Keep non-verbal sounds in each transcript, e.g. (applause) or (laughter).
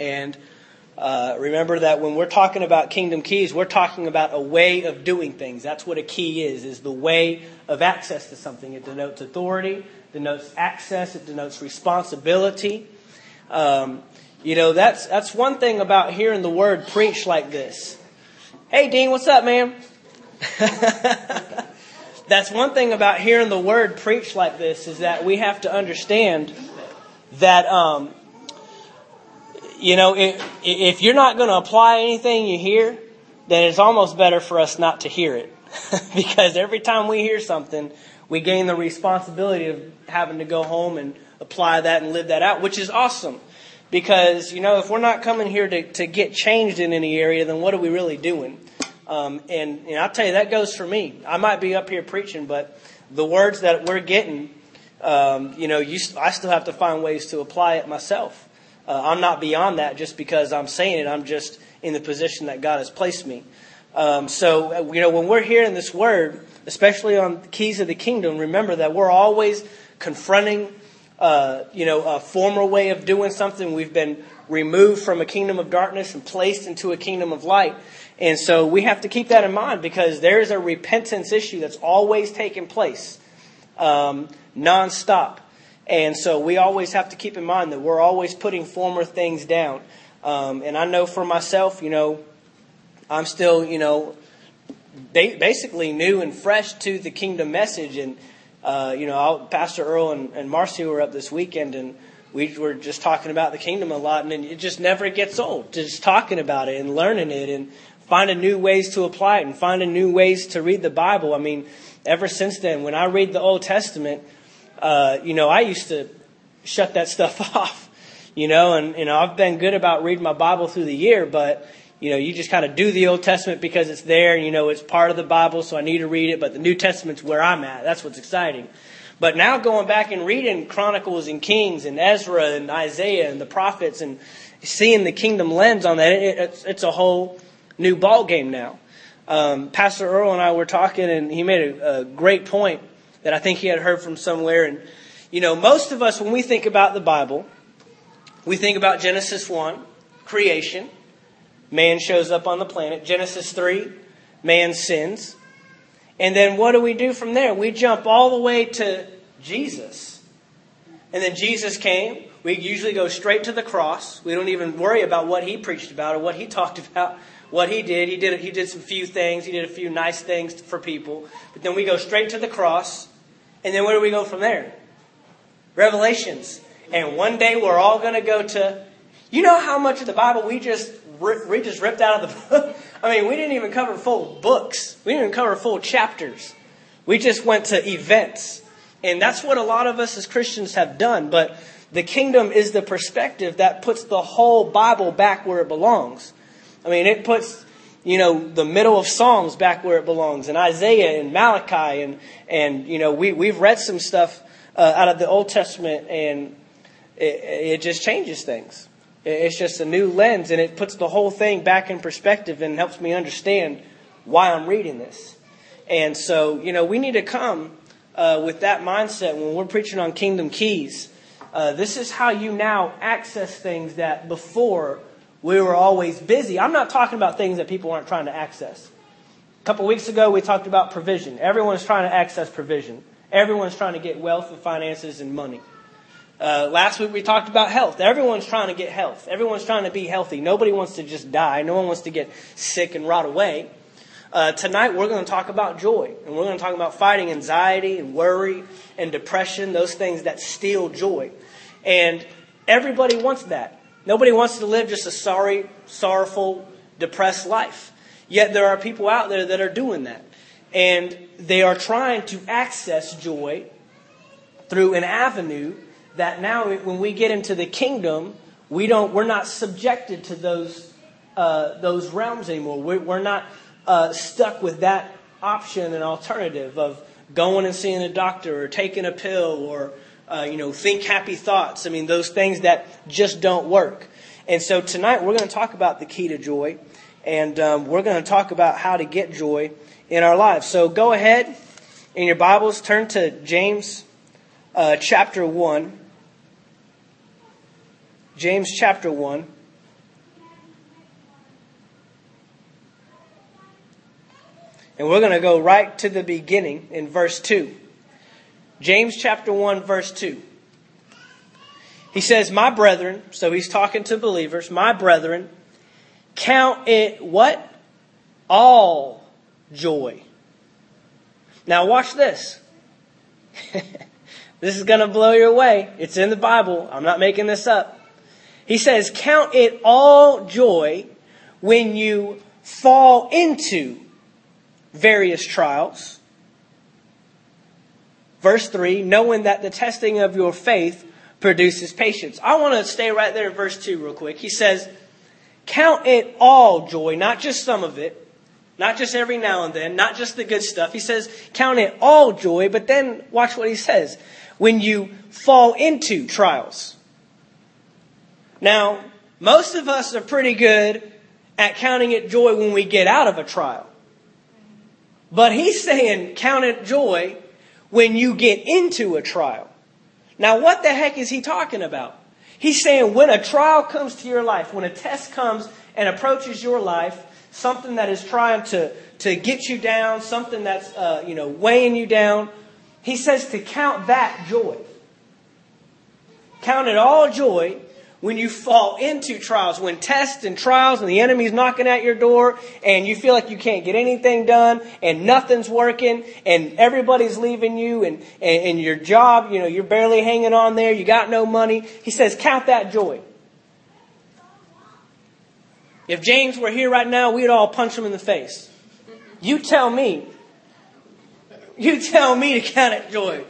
And uh, remember that when we're talking about kingdom keys, we're talking about a way of doing things. That's what a key is, is the way of access to something. It denotes authority, denotes access, it denotes responsibility. Um, you know, that's, that's one thing about hearing the word preached like this. Hey, Dean, what's up, man? (laughs) that's one thing about hearing the word preached like this is that we have to understand that um, you know, if, if you're not going to apply anything you hear, then it's almost better for us not to hear it. (laughs) because every time we hear something, we gain the responsibility of having to go home and apply that and live that out, which is awesome. Because, you know, if we're not coming here to, to get changed in any area, then what are we really doing? Um, and, and I'll tell you, that goes for me. I might be up here preaching, but the words that we're getting, um, you know, you, I still have to find ways to apply it myself. Uh, I'm not beyond that just because I'm saying it. I'm just in the position that God has placed me. Um, so, uh, you know, when we're hearing this word, especially on the keys of the kingdom, remember that we're always confronting, uh, you know, a former way of doing something. We've been removed from a kingdom of darkness and placed into a kingdom of light. And so we have to keep that in mind because there is a repentance issue that's always taking place, um, nonstop. And so we always have to keep in mind that we're always putting former things down. Um, and I know for myself, you know, I'm still, you know, basically new and fresh to the kingdom message. And, uh, you know, I'll, Pastor Earl and, and Marcy were up this weekend and we were just talking about the kingdom a lot. And it just never gets old, just talking about it and learning it and finding new ways to apply it and finding new ways to read the Bible. I mean, ever since then, when I read the Old Testament, uh, you know, I used to shut that stuff (laughs) off, you know, and, you know, I've been good about reading my Bible through the year, but, you know, you just kind of do the Old Testament because it's there and, you know, it's part of the Bible, so I need to read it, but the New Testament's where I'm at. That's what's exciting. But now going back and reading Chronicles and Kings and Ezra and Isaiah and the prophets and seeing the kingdom lens on that, it, it's, it's a whole new ball game now. Um, Pastor Earl and I were talking, and he made a, a great point that I think he had heard from somewhere. And, you know, most of us, when we think about the Bible, we think about Genesis 1, creation. Man shows up on the planet. Genesis 3, man sins. And then what do we do from there? We jump all the way to Jesus. And then Jesus came. We usually go straight to the cross. We don't even worry about what he preached about or what he talked (laughs) about what he did. He did he did some few things. He did a few nice things for people. But then we go straight to the cross, and then where do we go from there? Revelations. And one day we're all going to go to. You know how much of the Bible we just we just ripped out of the (laughs) book. I mean, we didn't even cover full books. We didn't even cover full chapters. We just went to events. And that's what a lot of us as Christians have done. But the kingdom is the perspective that puts the whole Bible back where it belongs. I mean, it puts, you know, the middle of Psalms back where it belongs, and Isaiah and Malachi, and, and you know, we, we've read some stuff uh, out of the Old Testament, and it, it just changes things. It's just a new lens, and it puts the whole thing back in perspective and helps me understand why I'm reading this. And so, you know, we need to come uh, with that mindset when we're preaching on kingdom keys. Uh, this is how you now access things that before we were always busy. I'm not talking about things that people aren't trying to access. A couple weeks ago, we talked about provision. Everyone's trying to access provision. Everyone's trying to get wealth and finances and money. Uh, last week we talked about health. Everyone's trying to get health. Everyone's trying to be healthy. Nobody wants to just die. No one wants to get sick and rot away. Uh, tonight we're going to talk about joy, and we're going to talk about fighting anxiety and worry and depression, those things that steal joy. And everybody wants that. Nobody wants to live just a sorry, sorrowful, depressed life. Yet there are people out there that are doing that. And they are trying to access joy through an avenue that now, when we get into the kingdom, we don't, we're not subjected to those, uh, those realms anymore. We're, not uh, stuck with that option and alternative of going and seeing a doctor or taking a pill or uh, you know, think happy thoughts. I mean, those things that just don't work. And so tonight we're going to talk about the key to joy, and um, we're going to talk about how to get joy in our lives. So go ahead in your Bibles, turn to James uh, chapter 1. James chapter 1. And we're going to go right to the beginning in verse 2. James chapter 1, verse 2. He says, My brethren, so he's talking to believers, my brethren, count it what? All joy. Now watch this. (laughs) this is going to blow your way. It's in the Bible. I'm not making this up. He says, Count it all joy when you fall into various trials. Verse 3 knowing that the testing of your faith produces patience. I want to stay right there in verse 2 real quick. He says, Count it all joy, not just some of it, not just every now and then, not just the good stuff. He says, Count it all joy, but then watch what he says. When you fall into trials. Now, most of us are pretty good at counting it joy when we get out of a trial. But he's saying count it joy when you get into a trial. Now, what the heck is he talking about? He's saying when a trial comes to your life, when a test comes and approaches your life, something that is trying to, to get you down, something that's, uh, you know, weighing you down, he says to count that joy. Count it all joy when you fall into trials, when tests and trials and the enemy's knocking at your door and you feel like you can't get anything done and nothing's working and everybody's leaving you and, and, and your job, you know, you're barely hanging on there, you got no money. He says, count that joy. If James were here right now, we'd all punch him in the face. You tell me. You tell me to count it joy.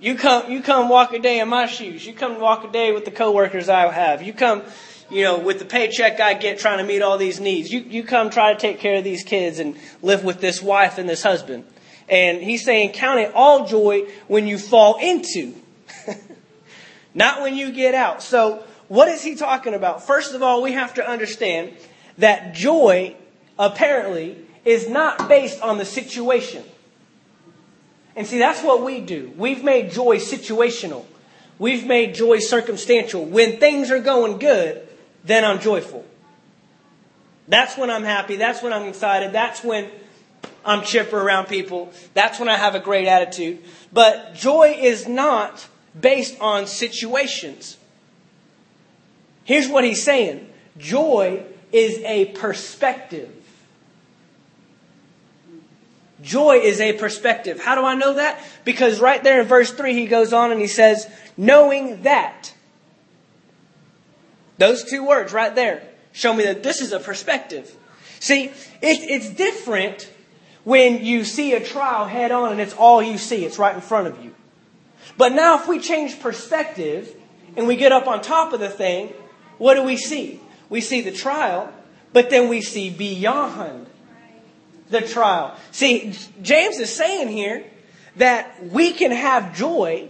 You come, you come walk a day in my shoes. You come walk a day with the coworkers I have. You come, you know, with the paycheck I get trying to meet all these needs. You, you come try to take care of these kids and live with this wife and this husband. And he's saying, count it all joy when you fall into, (laughs) not when you get out. So, what is he talking about? First of all, we have to understand that joy, apparently, is not based on the situation. And see, that's what we do. We've made joy situational. We've made joy circumstantial. When things are going good, then I'm joyful. That's when I'm happy. That's when I'm excited. That's when I'm chipper around people. That's when I have a great attitude. But joy is not based on situations. Here's what he's saying joy is a perspective. Joy is a perspective. How do I know that? Because right there in verse 3, he goes on and he says, knowing that. Those two words right there show me that this is a perspective. See, it, it's different when you see a trial head on and it's all you see, it's right in front of you. But now, if we change perspective and we get up on top of the thing, what do we see? We see the trial, but then we see beyond the trial. See, James is saying here that we can have joy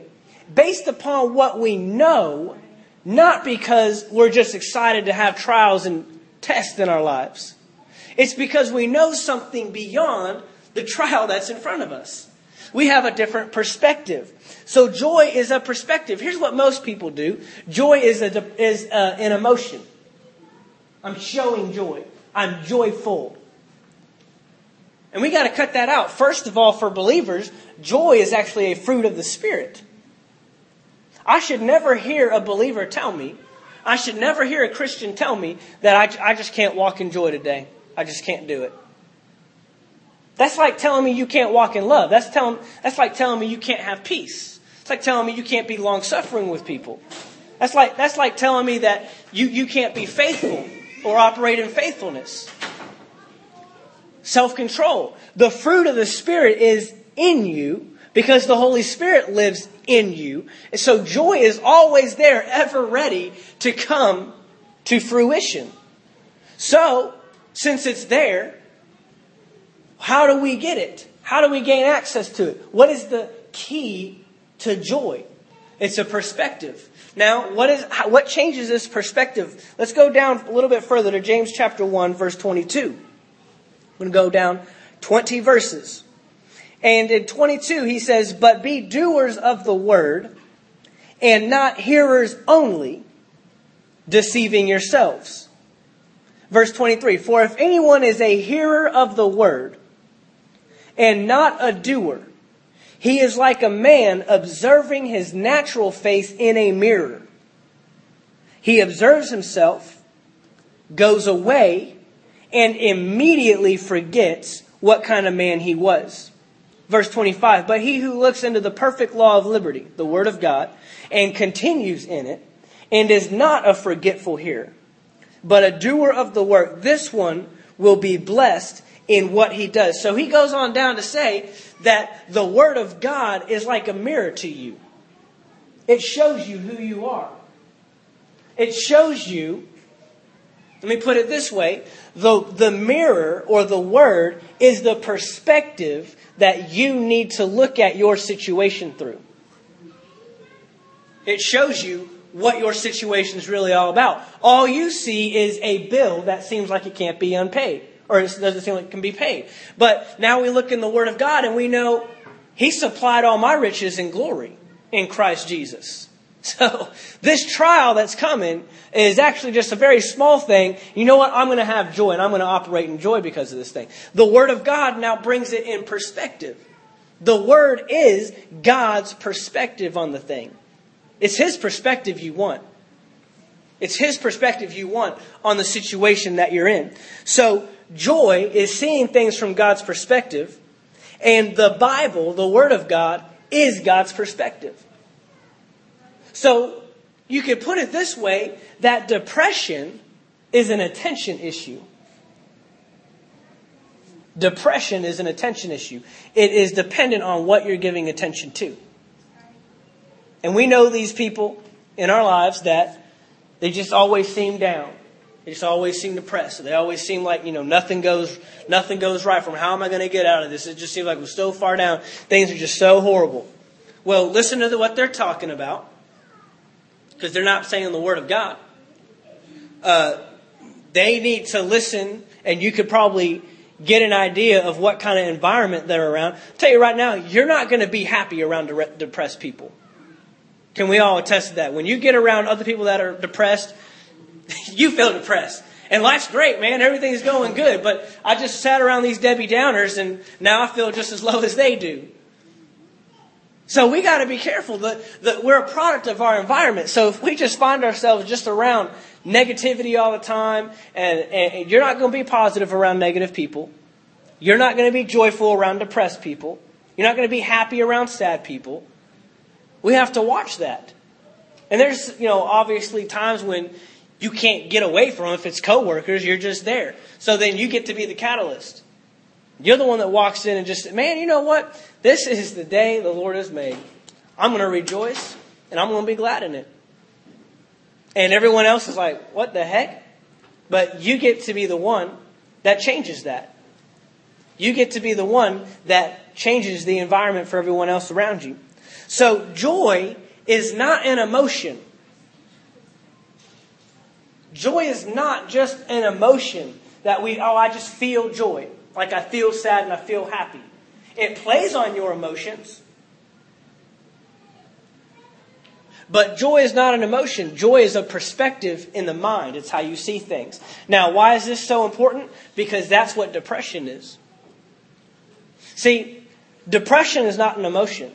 based upon what we know, not because we're just excited to have trials and tests in our lives. It's because we know something beyond the trial that's in front of us. We have a different perspective. So joy is a perspective. Here's what most people do. Joy is, a, is uh, an emotion. I'm showing joy. I'm joyful. And we got to cut that out. First of all, for believers, joy is actually a fruit of the Spirit. I should never hear a believer tell me, I should never hear a Christian tell me that I, I just can't walk in joy today. I just can't do it. That's like telling me you can't walk in love. That's, telling, that's like telling me you can't have peace. It's like telling me you can't be long suffering with people. That's like, that's like telling me that you, you can't be faithful or operate in faithfulness self control. The fruit of the Spirit is in you because the Holy Spirit lives in you. And so joy is always there, ever ready to come to fruition. So, since it's there, how do we get it? How do we gain access to it? What is the key to joy? It's a perspective. Now, what is what changes this perspective? Let's go down a little bit further to James chapter 1 verse 22. I'm going to go down 20 verses. And in 22, he says, But be doers of the word, and not hearers only, deceiving yourselves. Verse 23 For if anyone is a hearer of the word, and not a doer. He is like a man observing his natural face in a mirror. He observes himself, goes away, and immediately forgets what kind of man he was. Verse 25, but he who looks into the perfect law of liberty, the word of God, and continues in it, and is not a forgetful hearer, but a doer of the work, this one will be blessed in what he does. So he goes on down to say that the Word of God is like a mirror to you. It shows you who you are. It shows you, let me put it this way the, the mirror or the Word is the perspective that you need to look at your situation through. It shows you what your situation is really all about. All you see is a bill that seems like it can't be unpaid or it doesn't seem like it can be paid. But now we look in the Word of God and we know He supplied all my riches and glory in Christ Jesus. (laughs) So this trial that's coming is actually just a very small thing. You know what? I'm going to have joy and I'm going to operate in joy because of this thing. The Word of God now brings it in perspective. The Word is God's perspective on the thing. It's His perspective you want. It's His perspective you want on the situation that you're in. So joy is seeing things from God's perspective, and the Bible, the Word of God, is God's perspective. So you could put it this way that depression is an attention issue. Depression is an attention issue. It is dependent on what you're giving attention to. And we know these people in our lives that they just always seem down. They just always seem depressed. They always seem like, you know, nothing goes, nothing goes right from how am I going to get out of this? It just seems like we're so far down. Things are just so horrible. Well, listen to what they're talking about because they're not saying the word of God. Uh, they need to listen and you could probably get an idea of what kind of environment they're around. I'll tell you right now, you're not going to be happy around depressed people. Can we all attest to that? When you get around other people that are depressed, (laughs) you feel depressed. And life's great, man. Everything's going good. But I just sat around these Debbie Downers and now I feel just as low as they do. So we got to be careful that, that we're a product of our environment. So if we just find ourselves just around negativity all the time, and, and you're not going to be positive around negative people, you're not going to be joyful around depressed people, you're not going to be happy around sad people. We have to watch that. And there's, you know, obviously times when you can't get away from. If it's coworkers, you're just there. So then you get to be the catalyst. You're the one that walks in and just, man, you know what? This is the day the Lord has made. I'm going to rejoice and I'm going to be glad in it. And everyone else is like, what the heck? But you get to be the one that changes that. You get to be the one that changes the environment for everyone else around you. So joy is not an emotion. Joy is not just an emotion that we, oh, I just feel joy. Like I feel sad and I feel happy. It plays on your emotions. But joy is not an emotion. Joy is a perspective in the mind. It's how you see things. Now, why is this so important? Because that's what depression is. See, depression is not an emotion.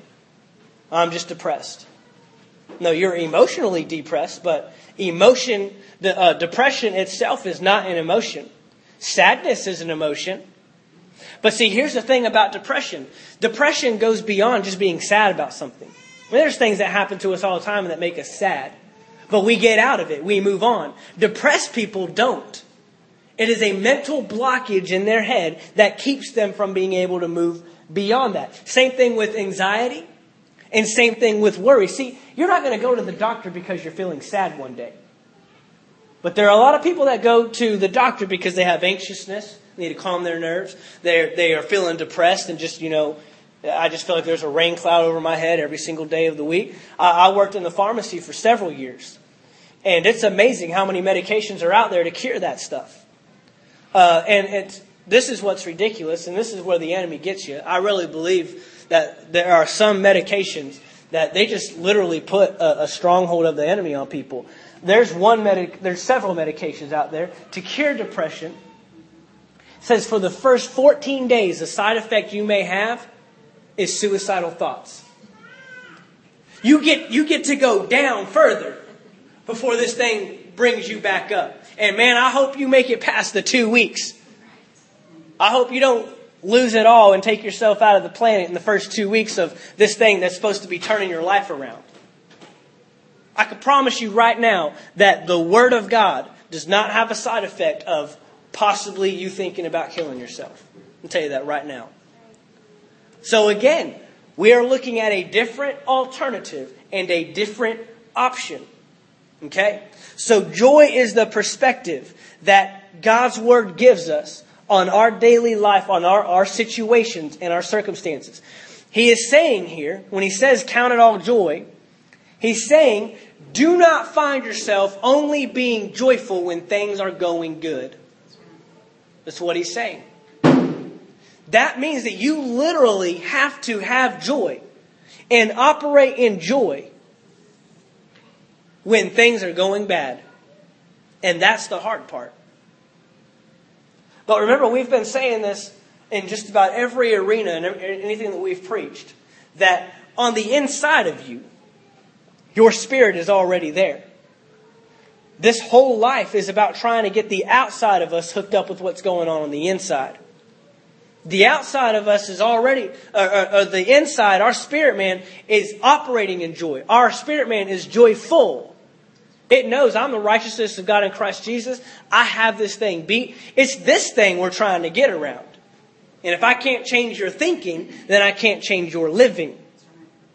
I'm just depressed. No, you're emotionally depressed, but emotion, the, uh, depression itself is not an emotion. Sadness is an emotion. But see, here's the thing about depression. Depression goes beyond just being sad about something. I mean, there's things that happen to us all the time that make us sad. But we get out of it. We move on. Depressed people don't. It is a mental blockage in their head that keeps them from being able to move beyond that. Same thing with anxiety. And same thing with worry. See, you're not going to go to the doctor because you're feeling sad one day. But there are a lot of people that go to the doctor because they have anxiousness, need to calm their nerves, they're, they are feeling depressed and just, you know, I just feel like there's a rain cloud over my head every single day of the week. I, I worked in the pharmacy for several years. And it's amazing how many medications are out there to cure that stuff. Uh, and it's, this is what's ridiculous, and this is where the enemy gets you. I really believe that there are some medications that they just literally put a, a stronghold of the enemy on people. There's one medic, there's several medications out there to cure depression says for the first 14 days, the side effect you may have is suicidal thoughts. You get, you get to go down further before this thing brings you back up. And man, I hope you make it past the two weeks. I hope you don't lose it all and take yourself out of the planet in the first two weeks of this thing that's supposed to be turning your life around. I can promise you right now that the Word of God does not have a side effect of possibly you thinking about killing yourself. I'll tell you that right now. So again, we are looking at a different alternative and a different option. Okay? So joy is the perspective that God's Word gives us on our daily life, on our, our situations and our circumstances. He is saying here, when he says count it all joy, he's saying do not find yourself only being joyful when things are going good. That's what he's saying. That means that you literally have to have joy and operate in joy when things are going bad. And that's the hard part. But remember, we've been saying this in just about every arena and anything that we've preached that on the inside of you, your spirit is already there. This whole life is about trying to get the outside of us hooked up with what's going on on the inside. The outside of us is already, uh, uh, uh, the inside, our spirit man is operating in joy. Our spirit man is joyful. It knows I'm the righteousness of God in Christ Jesus. I have this thing beat. It's this thing we're trying to get around. And if I can't change your thinking, then I can't change your living.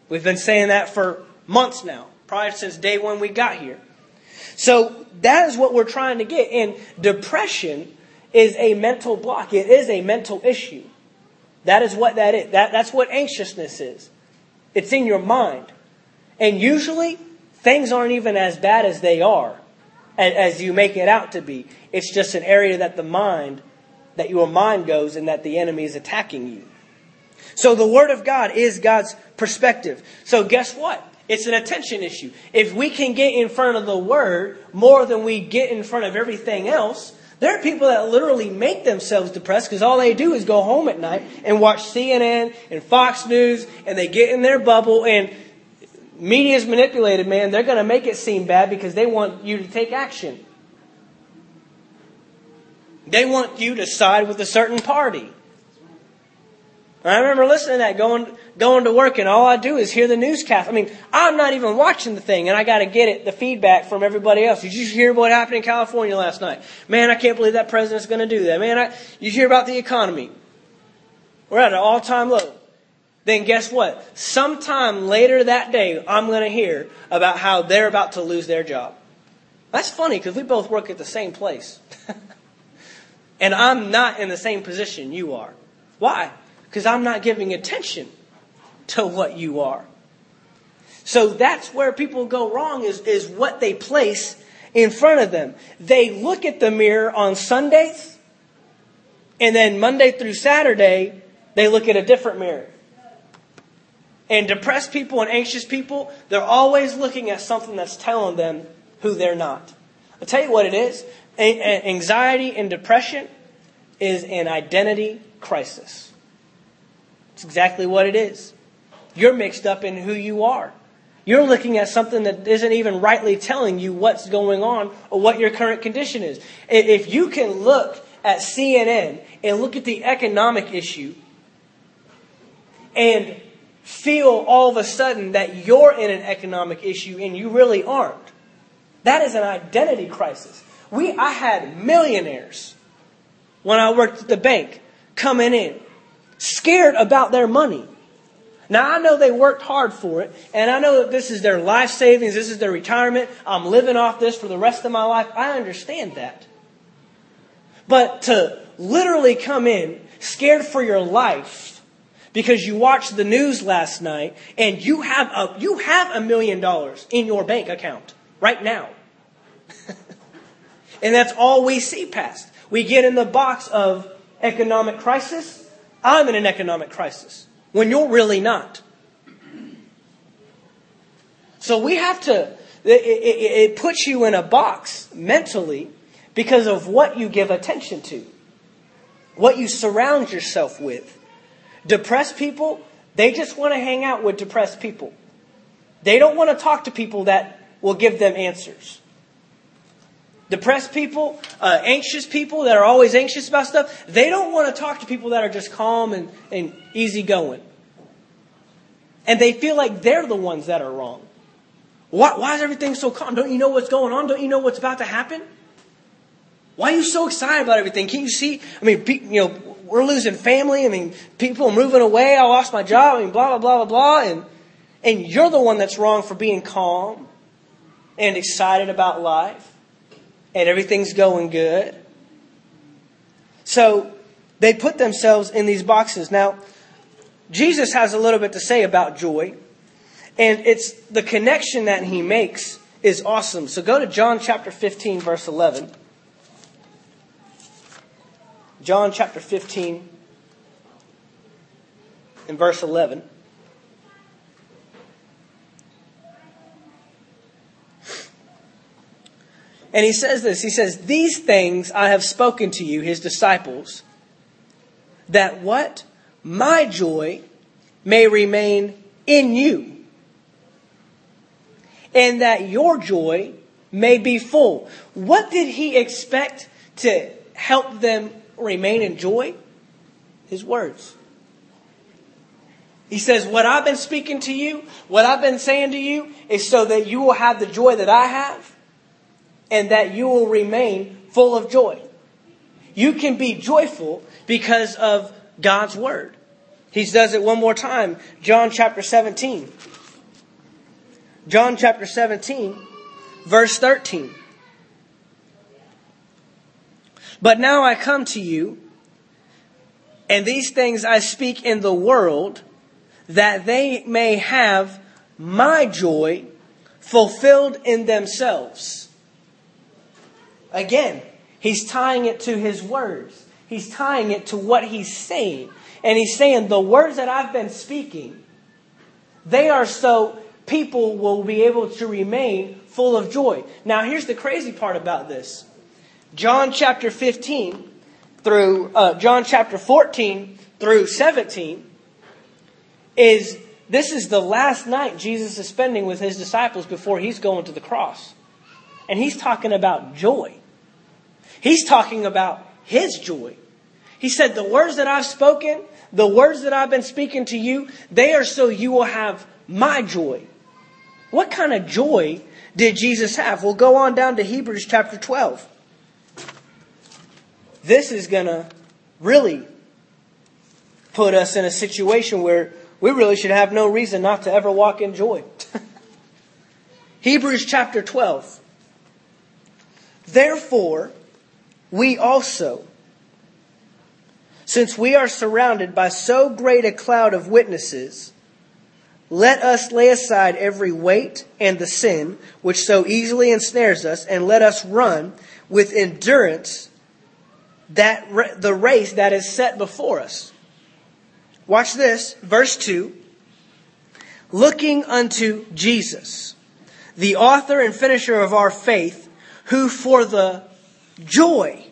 We've been saying that for months now, probably since day one we got here. So that is what we're trying to get. And depression is a mental block. It is a mental issue. That is what that is. That, that's what anxiousness is. It's in your mind. And usually, things aren't even as bad as they are, as you make it out to be. It's just an area that the mind, that your mind goes and that the enemy is attacking you. So the Word of God is God's perspective. So guess what? It's an attention issue. If we can get in front of the Word more than we get in front of everything else, there are people that literally make themselves depressed because all they do is go home at night and watch CNN and Fox News and they get in their bubble and media is manipulated, man. They're going to make it seem bad because they want you to take action. They want you to side with a certain party. I remember listening to that going going to work, and all I do is hear the newscast. I mean, I'm not even watching the thing, and I got to get it the feedback from everybody else. Did you hear what happened in California last night? Man, I can't believe that president's going to do that. Man, I, you hear about the economy? We're at an all time low. Then guess what? Sometime later that day, I'm going to hear about how they're about to lose their job. That's funny because we both work at the same place. (laughs) and I'm not in the same position you are. Why? Because I'm not giving attention to what you are. So that's where people go wrong is, is what they place in front of them. They look at the mirror on Sundays, and then Monday through Saturday, they look at a different mirror. And depressed people and anxious people, they're always looking at something that's telling them who they're not. I'll tell you what it is. Anxiety and depression is an identity crisis. It's exactly what it is. You're mixed up in who you are. You're looking at something that isn't even rightly telling you what's going on or what your current condition is. If you can look at CNN and look at the economic issue and feel all of a sudden that you're in an economic issue and you really aren't, that is an identity crisis. We, I had millionaires when I worked at the bank coming in scared about their money. Now I know they worked hard for it, and I know that this is their life savings, this is their retirement. I'm living off this for the rest of my life. I understand that. But to literally come in scared for your life because you watched the news last night and you have a, you have a million dollars in your bank account right now. (laughs) and that's all we see past. We get in the box of economic crisis I'm in an economic crisis when you're really not. So we have to, it, it, it, puts you in a box mentally because of what you give attention to. what you surround yourself with. Depressed people, they just want to hang out with depressed people. They don't want to talk to people that will give them answers. Depressed people, uh, anxious people that are always anxious about stuff, they don't want to talk to people that are just calm and, and easygoing. And they feel like they're the ones that are wrong. Why, why is everything so calm? Don't you know what's going on? Don't you know what's about to happen? Why are you so excited about everything? Can't you see? I mean, you know, we're losing family. I mean, people are moving away. I lost my job. I mean, blah, blah, blah, blah, blah. And, and you're the one that's wrong for being calm and excited about life and everything's going good. So they put themselves in these boxes. Now, Jesus has a little bit to say about joy, and it's the connection that he makes is awesome. So go to John chapter 15, verse 11. John chapter 15 and verse 11. And he says this He says, These things I have spoken to you, his disciples, that what? My joy may remain in you, and that your joy may be full. What did he expect to help them remain in joy? His words. He says, What I've been speaking to you, what I've been saying to you, is so that you will have the joy that I have and that you will remain full of joy. You can be joyful because of God's word. He does it one more time. John chapter 17. John chapter 17, verse 13. But now I come to you, and these things I speak in the world, that they may have my joy fulfilled in themselves. Again, he's tying it to his words. He's tying it to what he's saying. And he's saying, the words that I've been speaking, they are so people will be able to remain full of joy. Now, here's the crazy part about this John chapter 15 through uh, John chapter 14 through 17 is this is the last night Jesus is spending with his disciples before he's going to the cross. And he's talking about joy. He's talking about his joy. He said, The words that I've spoken, the words that I've been speaking to you, they are so you will have my joy. What kind of joy did Jesus have? We'll go on down to Hebrews chapter 12. This is going to really put us in a situation where we really should have no reason not to ever walk in joy. (laughs) Hebrews chapter 12. Therefore, we also, since we are surrounded by so great a cloud of witnesses, let us lay aside every weight and the sin which so easily ensnares us, and let us run with endurance that the race that is set before us. Watch this, verse 2. Looking unto Jesus, the author and finisher of our faith, who for the joy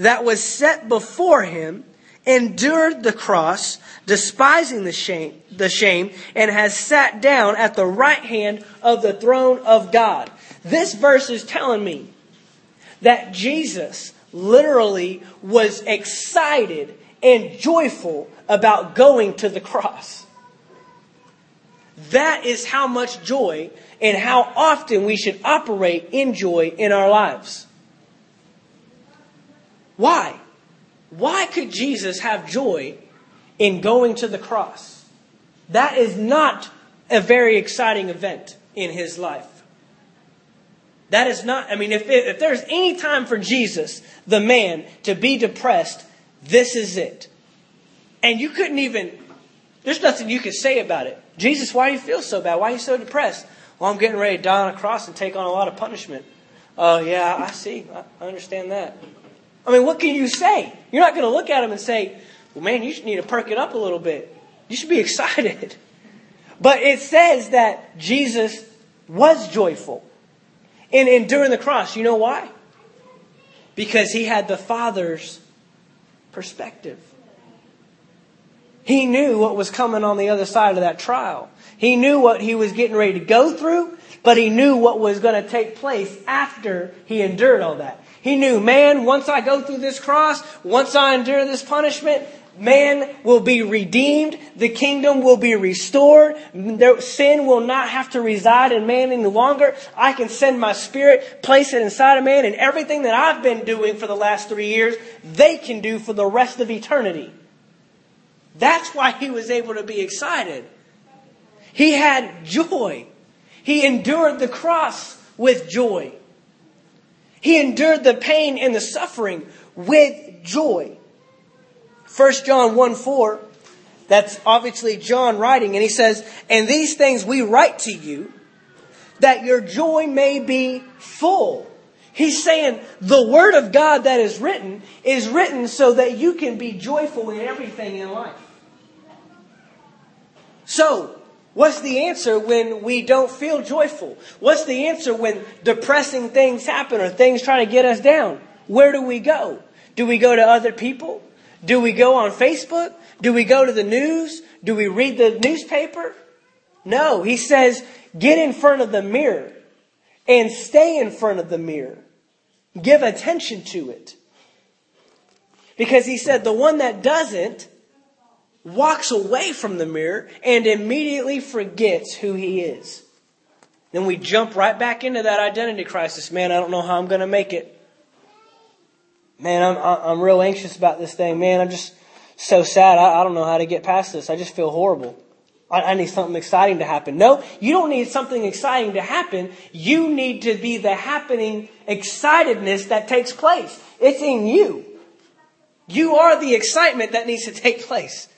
that was set before him endured the cross, despising the shame, the shame, and has sat down at the right hand of the throne of God. This verse is telling me that Jesus literally was excited and joyful about going to the cross. That is how much joy and how often we should operate in joy in our lives. Why? Why could Jesus have joy in going to the cross? That is not a very exciting event in his life. That is not, I mean, if, if there's any time for Jesus, the man, to be depressed, this is it. And you couldn't even, there's nothing you could say about it. Jesus, why do you feel so bad? Why are you so depressed? Well, I'm getting ready to die on a cross and take on a lot of punishment. Oh, yeah, I see. I understand that. I mean, what can you say? You're not going to look at him and say, well, man, you need to perk it up a little bit. You should be (laughs) excited. But it says that Jesus was joyful in enduring the cross. You know why? Because he had the Father's perspective. He knew what was coming on the other side of that trial. He knew what he was getting ready to go through, but he knew what was going to take place after he endured all that. He knew, man, once I go through this cross, once I endure this punishment, man will be redeemed, the kingdom will be restored, sin will not have to reside in man any longer. I can send my spirit, place it inside of man, and everything that I've been doing for the last three years, they can do for the rest of eternity. That's why he was able to be excited. He had joy. He endured the cross with joy. He endured the pain and the suffering with joy. 1 John 1 4, that's obviously John writing, and he says, And these things we write to you, that your joy may be full. He's saying the Word of God that is written is written so that you can be joyful in everything in life. So, what's the answer when we don't feel joyful? What's the answer when depressing things happen or things try to get us down? Where do we go? Do we go to other people? Do we go on Facebook? Do we go to the news? Do we read the newspaper? No, he says, get in front of the mirror and stay in front of the mirror. Give attention to it. Because he said the one that doesn't walks away from the mirror and immediately forgets who he is. Then we jump right back into that identity crisis. Man, I don't know how I'm going to make it man, I'm, I'm real anxious about this thing. Man, I'm just so sad. I, I don't know how to get past this. I just feel horrible. I, I need something exciting to happen. No, you don't need something exciting to happen. You need to be the happening excitedness that takes place. It's in you. You are the excitement that needs to take place.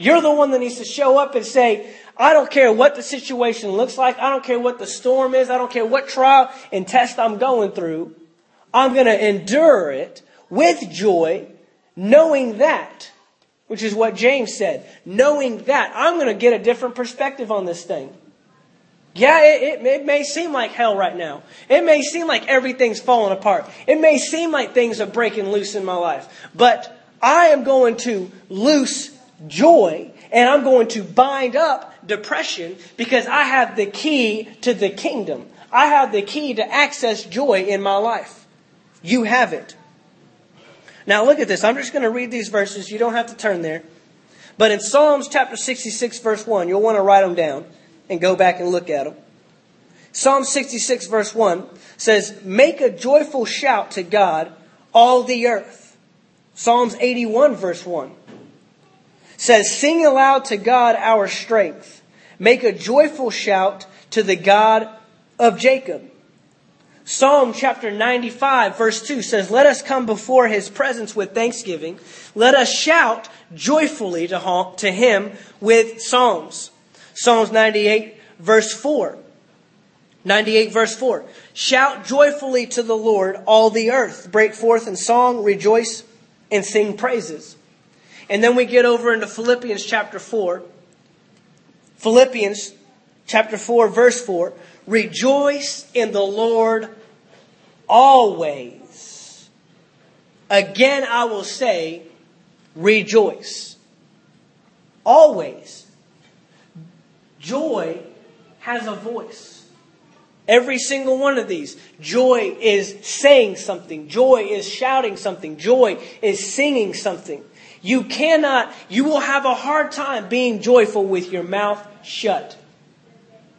You're the one that needs to show up and say, I don't care what the situation looks like. I don't care what the storm is. I don't care what trial and test I'm going through. I'm going to endure it with joy, knowing that, which is what James said, knowing that I'm going to get a different perspective on this thing. Yeah, it, it, it, may seem like hell right now. It may seem like everything's falling apart. It may seem like things are breaking loose in my life. But I am going to loose joy and I'm going to bind up depression because I have the key to the kingdom. I have the key to access joy in my life. You have it. Now look at this. I'm just going to read these verses. You don't have to turn there. But in Psalms chapter 66 verse 1, you'll want to write them down and go back and look at them. Psalm 66 verse 1 says, Make a joyful shout to God, all the earth. Psalms 81 verse 1 says, Sing aloud to God our strength. Make a joyful shout to the God of Jacob. Psalm chapter 95 verse 2 says, Let us come before his presence with thanksgiving. Let us shout joyfully to him with psalms. Psalms 98 verse 4. 98 verse 4. Shout joyfully to the Lord, all the earth. Break forth in song, rejoice, and sing praises. And then we get over into Philippians chapter 4. Philippians chapter 4 verse 4. Rejoice in the Lord always. Again, I will say, rejoice. Always. Joy has a voice. Every single one of these. Joy is saying something. Joy is shouting something. Joy is singing something. You cannot, you will have a hard time being joyful with your mouth shut.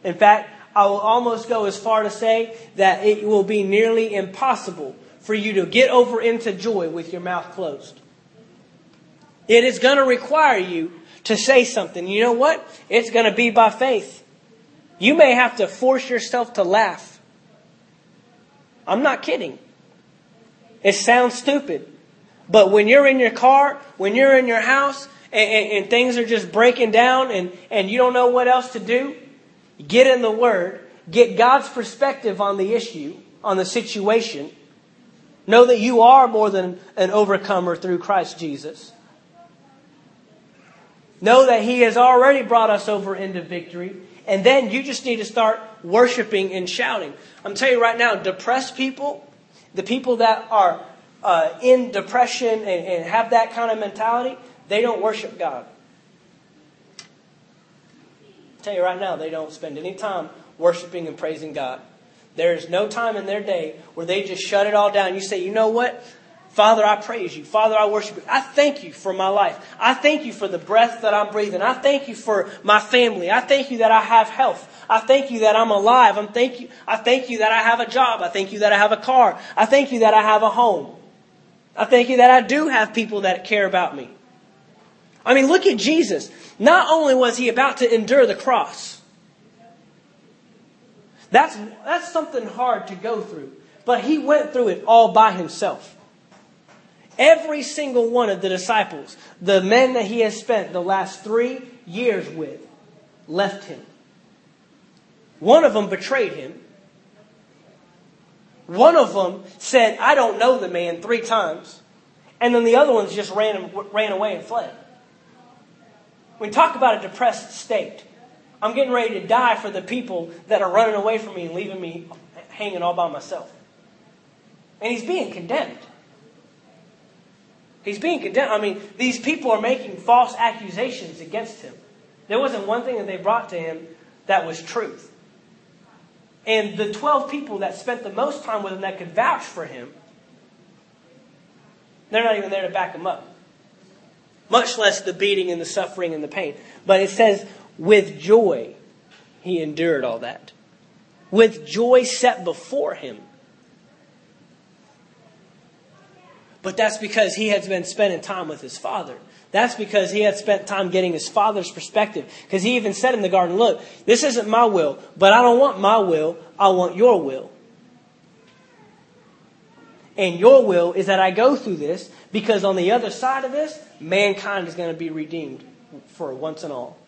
In fact, I will almost go as far to say that it will be nearly impossible for you to get over into joy with your mouth closed. It is going to require you to say something. You know what? It's going to be by faith. You may have to force yourself to laugh. I'm not kidding. It sounds stupid. But when you're in your car, when you're in your house, and, and, and things are just breaking down and, and you don't know what else to do, Get in the Word, get God's perspective on the issue, on the situation. Know that you are more than an overcomer through Christ Jesus. Know that He has already brought us over into victory. And then you just need to start worshiping and shouting. I'm telling you right now, depressed people, the people that are uh, in depression and, and have that kind of mentality, they don't worship God. I tell you right now, they don't spend any time worshiping and praising God. There is no time in their day where they just shut it all down. You say, you know what? Father, I praise you. Father, I worship you. I thank you for my life. I thank you for the breath that I'm breathing. I thank you for my family. I thank you that I have health. I thank you that I'm alive. I'm thank you. I thank you that I have a job. I thank you that I have a car. I thank you that I have a home. I thank you that I do have people that care about me. I mean, look at Jesus. Not only was he about to endure the cross, that's, that's something hard to go through, but he went through it all by himself. Every single one of the disciples, the men that he has spent the last three years with, left him. One of them betrayed him. One of them said, I don't know the man three times. And then the other ones just ran, ran away and fled. We talk about a depressed state. I'm getting ready to die for the people that are running away from me and leaving me hanging all by myself. And he's being condemned. He's being condemned. I mean, these people are making false accusations against him. There wasn't one thing that they brought to him that was truth. And the 12 people that spent the most time with him that could vouch for him, they're not even there to back him up. Much less the beating and the suffering and the pain. But it says, with joy, he endured all that. With joy set before him. But that's because he has been spending time with his father. That's because he had spent time getting his father's perspective. Because he even said in the garden, Look, this isn't my will, but I don't want my will, I want your will. And your will is that I go through this because on the other side of this, mankind is going to be redeemed for once and all.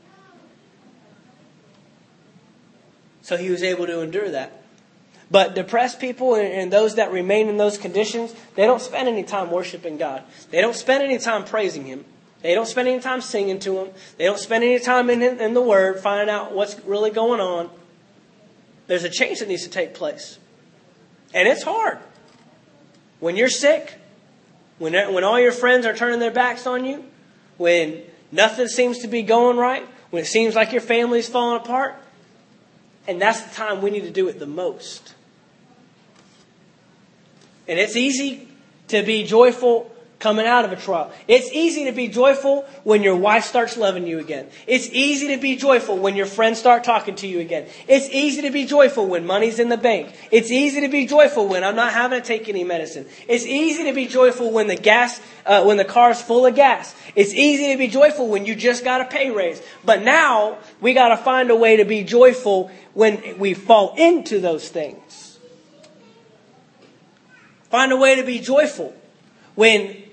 So he was able to endure that. But depressed people and those that remain in those conditions, they don't spend any time worshiping God. They don't spend any time praising Him. They don't spend any time singing to Him. They don't spend any time in, in the Word finding out what's really going on. There's a change that needs to take place. And it's hard. When you're sick, when, when all your friends are turning their backs on you, when nothing seems to be going right, when it seems like your family's falling apart, and that's the time we need to do it the most. And it's easy to be joyful coming out of a trial. It's easy to be joyful when your wife starts loving you again. It's easy to be joyful when your friends start talking to you again. It's easy to be joyful when money's in the bank. It's easy to be joyful when I'm not having to take any medicine. It's easy to be joyful when the gas, uh, when the car's full of gas. It's easy to be joyful when you just got a pay raise. But now we got to find a way to be joyful when we fall into those things. Find a way to be joyful when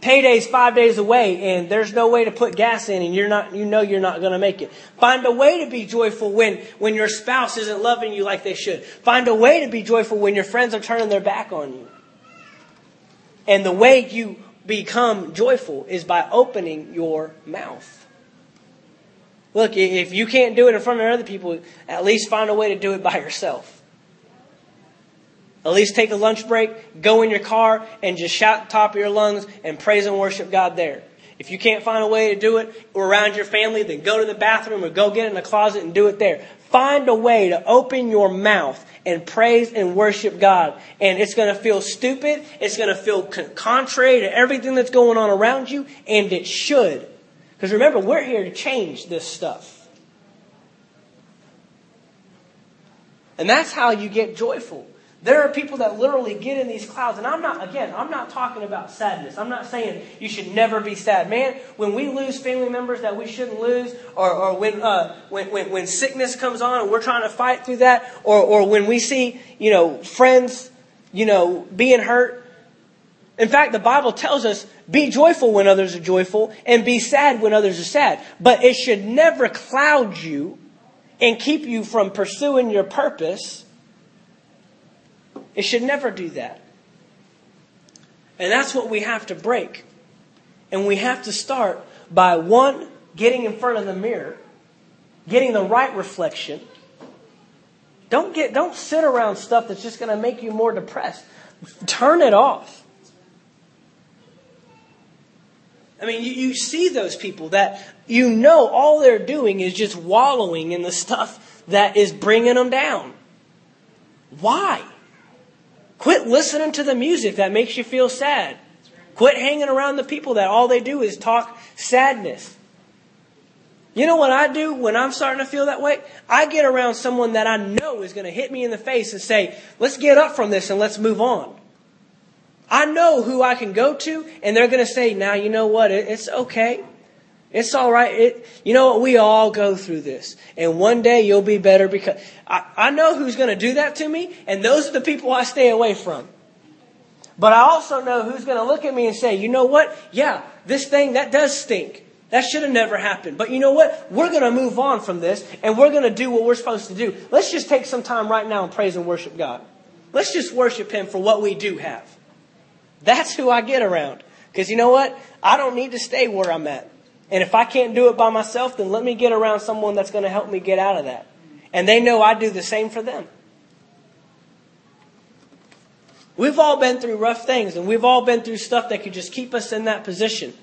payday's five days away and there's no way to put gas in and you're not you know you're not going to make it. Find a way to be joyful when when your spouse isn't loving you like they should. Find a way to be joyful when your friends are turning their back on you. And the way you become joyful is by opening your mouth. Look if you can't do it in front of other people at least find a way to do it by yourself at least take a lunch break, go in your car, and just shout top of your lungs and praise and worship God there. If you can't find a way to do it around your family, then go to the bathroom or go get in the closet and do it there. Find a way to open your mouth and praise and worship God. And it's going to feel stupid. It's going to feel contrary to everything that's going on around you, and it should. Because remember, we're here to change this stuff. And that's how you get joyful. There are people that literally get in these clouds, and I'm not, again, I'm not talking about sadness. I'm not saying you should never be sad. Man, when we lose family members that we shouldn't lose, or, or when, uh, when, when, when sickness comes on and we're trying to fight through that, or, or when we see, you know, friends, you know, being hurt. In fact, the Bible tells us, be joyful when others are joyful, and be sad when others are sad. But it should never cloud you and keep you from pursuing your purpose it should never do that. And that's what we have to break. And we have to start by one, getting in front of the mirror, getting the right reflection. Don't get don't sit around stuff that's just going to make you more depressed. Turn it off. I mean, you, you see those people that you know all they're doing is just wallowing in the stuff that is bringing them down. Why? Quit listening to the music that makes you feel sad. Quit hanging around the people that all they do is talk sadness. You know what I do when I'm starting to feel that way? I get around someone that I know is going to hit me in the face and say, let's get up from this and let's move on. I know who I can go to, and they're going to say, now, you know what? It's okay. It's all right. It, you know what? We all go through this. And one day you'll be better because I, I know who's going to do that to me, and those are the people I stay away from. But I also know who's going to look at me and say, you know what? Yeah, this thing, that does stink. That should have never happened. But you know what? We're going to move on from this, and we're going to do what we're supposed to do. Let's just take some time right now and praise and worship God. Let's just worship Him for what we do have. That's who I get around. Because you know what? I don't need to stay where I'm at. And if I can't do it by myself, then let me get around someone that's going to help me get out of that. And they know I do the same for them. We've all been through rough things and we've all been through stuff that could just keep us in that position.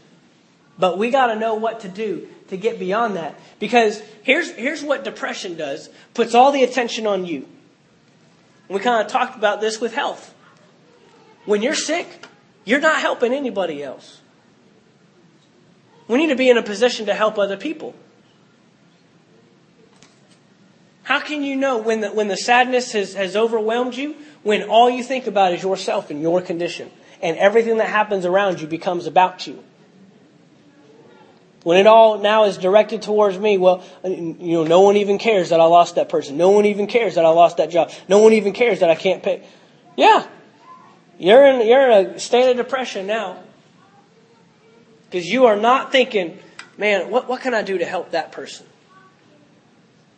But we got to know what to do to get beyond that. Because here's, here's what depression does puts all the attention on you. We kind of talked about this with health. When you're sick, you're not helping anybody else. We need to be in a position to help other people. How can you know when the, when the sadness has, has overwhelmed you when all you think about is yourself and your condition and everything that happens around you becomes about you? When it all now is directed towards me, well, you know, no one even cares that I lost that person. No one even cares that I lost that job. No one even cares that I can't pay. Yeah. You're in, you're in a state of depression now. Because you are not thinking, man, what, what can I do to help that person?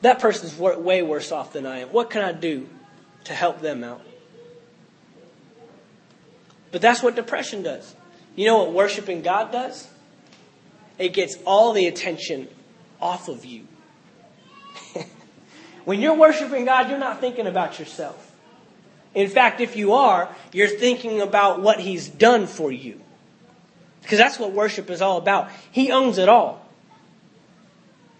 That person's way worse off than I am. What can I do to help them out? But that's what depression does. You know what worshiping God does? It gets all the attention off of you. (laughs) when you're worshiping God, you're not thinking about yourself. In fact, if you are, you're thinking about what He's done for you. Because that's what worship is all about. He owns it all.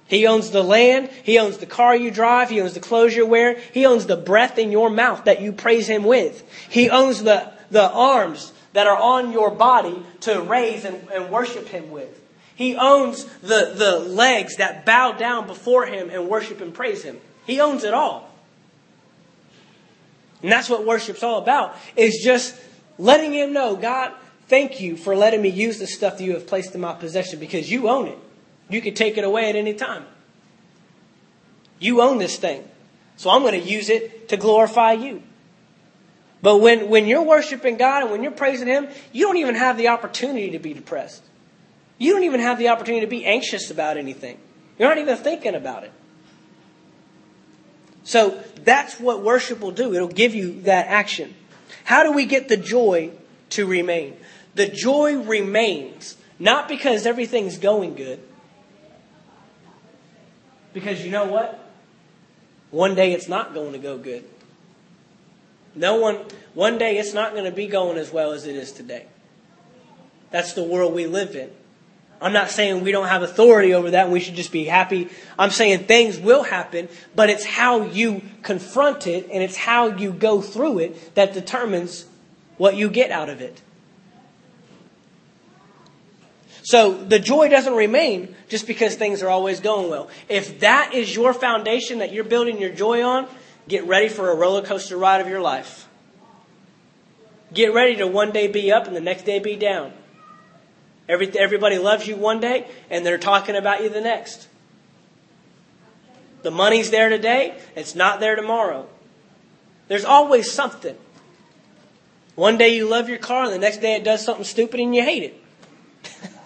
He owns the land. He owns the car you drive. He owns the clothes you're wearing. He owns the breath in your mouth that you praise Him with. He owns the, the arms that are on your body to raise and, and worship Him with. He owns the, the legs that bow down before Him and worship and praise Him. He owns it all. And that's what worship's all about, is just letting Him know, God, Thank you for letting me use the stuff that you have placed in my possession because you own it. You can take it away at any time. You own this thing. So I'm going to use it to glorify you. But when, when you're worshiping God and when you're praising Him, you don't even have the opportunity to be depressed. You don't even have the opportunity to be anxious about anything. You're not even thinking about it. So that's what worship will do. It'll give you that action. How do we get the joy to remain? The joy remains, not because everything's going good. Because you know what? One day it's not going to go good. No one, one day it's not going to be going as well as it is today. That's the world we live in. I'm not saying we don't have authority over that and we should just be happy. I'm saying things will happen, but it's how you confront it and it's how you go through it that determines what you get out of it. So the joy doesn't remain just because things are always going well. If that is your foundation that you're building your joy on, get ready for a roller coaster ride of your life. Get ready to one day be up and the next day be down. Every, everybody loves you one day and they're talking about you the next. The money's there today, it's not there tomorrow. There's always something. One day you love your car and the next day it does something stupid and you hate it. (laughs)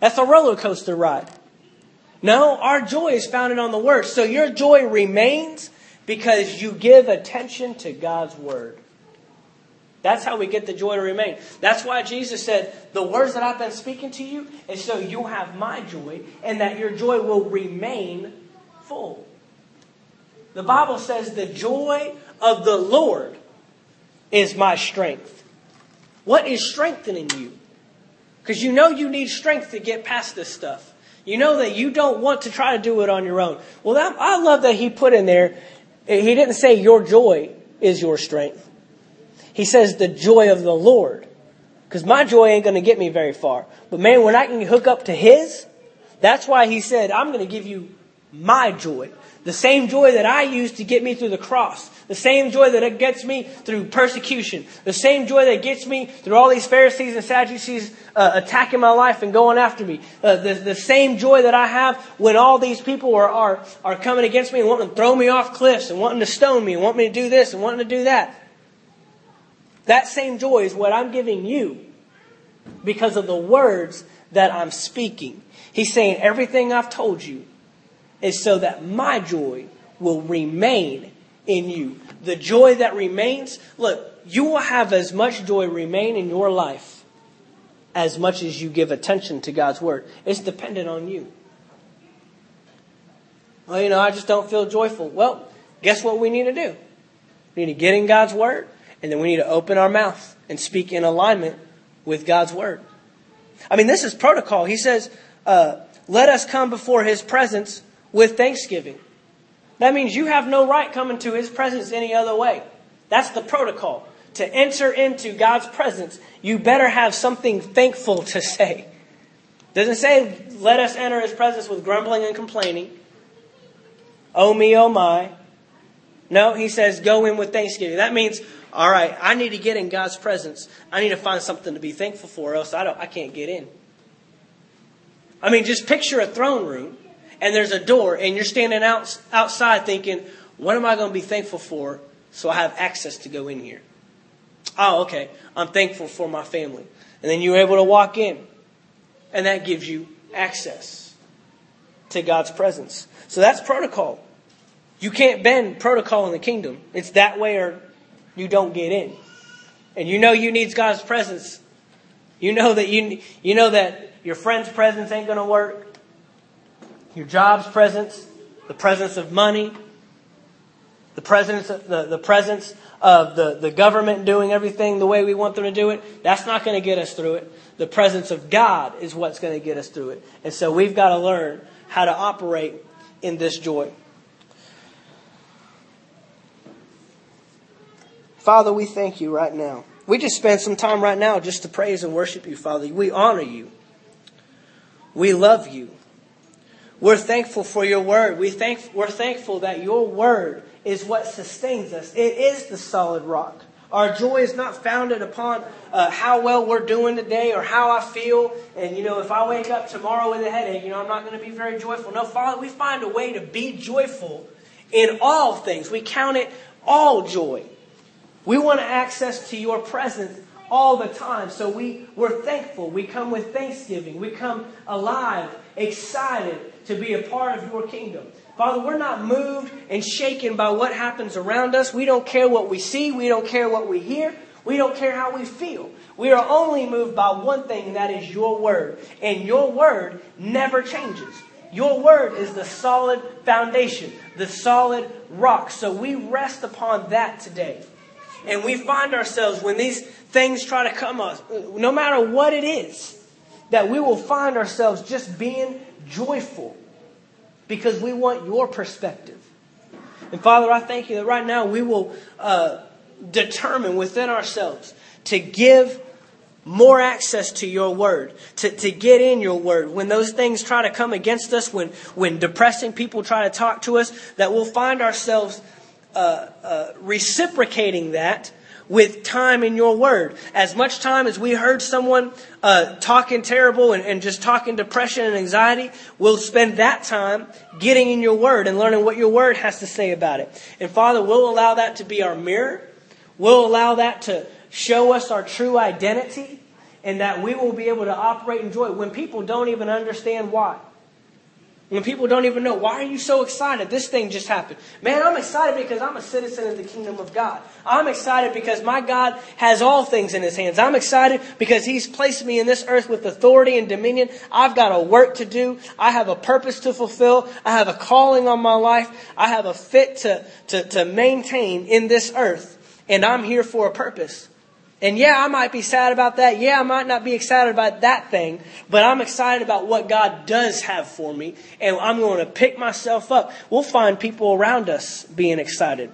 That's a roller coaster ride. No, our joy is founded on the Word. So your joy remains because you give attention to God's Word. That's how we get the joy to remain. That's why Jesus said, The words that I've been speaking to you is so you'll have my joy and that your joy will remain full. The Bible says the joy of the Lord is my strength. What is strengthening you? Because you know you need strength to get past this stuff. You know that you don't want to try to do it on your own. Well, that, I love that he put in there, he didn't say your joy is your strength. He says the joy of the Lord. Because my joy ain't going to get me very far. But man, when I can hook up to his, that's why he said, I'm going to give you my joy. The same joy that I use to get me through the cross. The same joy that gets me through persecution. The same joy that gets me through all these Pharisees and Sadducees uh, attacking my life and going after me. Uh, the, the same joy that I have when all these people are, are, are coming against me and wanting to throw me off cliffs and wanting to stone me and want me to do this and wanting to do that. That same joy is what I'm giving you because of the words that I'm speaking. He's saying everything I've told you is so that my joy will remain in you. The joy that remains, look, you will have as much joy remain in your life as much as you give attention to God's word. It's dependent on you. Well, you know, I just don't feel joyful. Well, guess what we need to do? We need to get in God's word, and then we need to open our mouth and speak in alignment with God's word. I mean, this is protocol. He says, uh, let us come before his presence with thanksgiving. That means you have no right coming to his presence any other way. That's the protocol. To enter into God's presence, you better have something thankful to say. Doesn't say, let us enter his presence with grumbling and complaining. Oh me, oh my. No, he says, go in with thanksgiving. That means, all right, I need to get in God's presence. I need to find something to be thankful for, or else I, don't, I can't get in. I mean, just picture a throne room and there's a door and you're standing out, outside thinking, what am I going to be thankful for so I have access to go in here? Oh, okay. I'm thankful for my family. And then you're able to walk in and that gives you access to God's presence. So that's protocol. You can't bend protocol in the kingdom. It's that way or you don't get in. And you know you need God's presence. You know that you, you know that your friend's presence ain't going to work your job's presence, the presence of money, the presence, the, the presence of the, the government doing everything the way we want them to do it, that's not going to get us through it. The presence of God is what's going to get us through it. And so we've got to learn how to operate in this joy. Father, we thank you right now. We just spend some time right now just to praise and worship you, Father. We honor you. We love you. We're thankful for your word. We thank, we're thankful that your word is what sustains us. It is the solid rock. Our joy is not founded upon uh, how well we're doing today or how I feel. And, you know, if I wake up tomorrow with a headache, you know, I'm not going to be very joyful. No, Father, we find a way to be joyful in all things. We count it all joy. We want access to your presence all the time. So we, we're thankful. We come with thanksgiving. We come alive, excited to be a part of your kingdom. Father, we're not moved and shaken by what happens around us. We don't care what we see. We don't care what we hear. We don't care how we feel. We are only moved by one thing, and that is your word. And your word never changes. Your word is the solid foundation, the solid rock. So we rest upon that today. And we find ourselves when these things try to come us, no matter what it is, that we will find ourselves just being joyful because we want your perspective. And Father, I thank you that right now we will uh, determine within ourselves to give more access to your word, to, to get in your word. When those things try to come against us, when, when depressing people try to talk to us, that we'll find ourselves uh, uh, reciprocating that with time in your word. As much time as we heard someone uh, talking terrible and, and just talking depression and anxiety, we'll spend that time getting in your word and learning what your word has to say about it. And Father, we'll allow that to be our mirror. We'll allow that to show us our true identity and that we will be able to operate in joy when people don't even understand why. When people don't even know, why are you so excited? This thing just happened. Man, I'm excited because I'm a citizen of the kingdom of God. I'm excited because my God has all things in his hands. I'm excited because he's placed me in this earth with authority and dominion. I've got a work to do. I have a purpose to fulfill. I have a calling on my life. I have a fit to, to, to maintain in this earth. and I'm here for a purpose. And yeah, I might be sad about that. Yeah, I might not be excited about that thing, but I'm excited about what God does have for me, and I'm going to pick myself up. We'll find people around us being excited.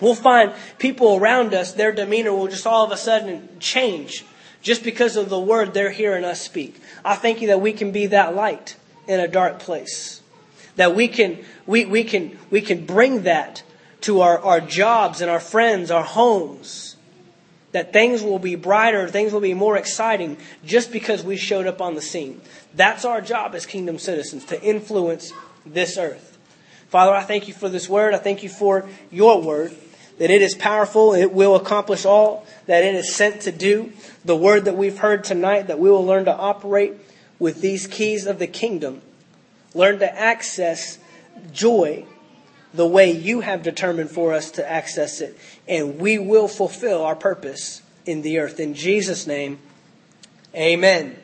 We'll find people around us, their demeanor will just all of a sudden change just because of the word they're hearing us speak. I thank you that we can be that light in a dark place. That we can, we, we can, we can bring that to our, our jobs and our friends, our homes. That things will be brighter, things will be more exciting just because we showed up on the scene. That's our job as kingdom citizens, to influence this earth. Father, I thank you for this word. I thank you for your word, that it is powerful, it will accomplish all that it is sent to do. The word that we've heard tonight, that we will learn to operate with these keys of the kingdom, learn to access joy the way you have determined for us to access it, and we will fulfill our purpose in the earth. In Jesus' name, amen.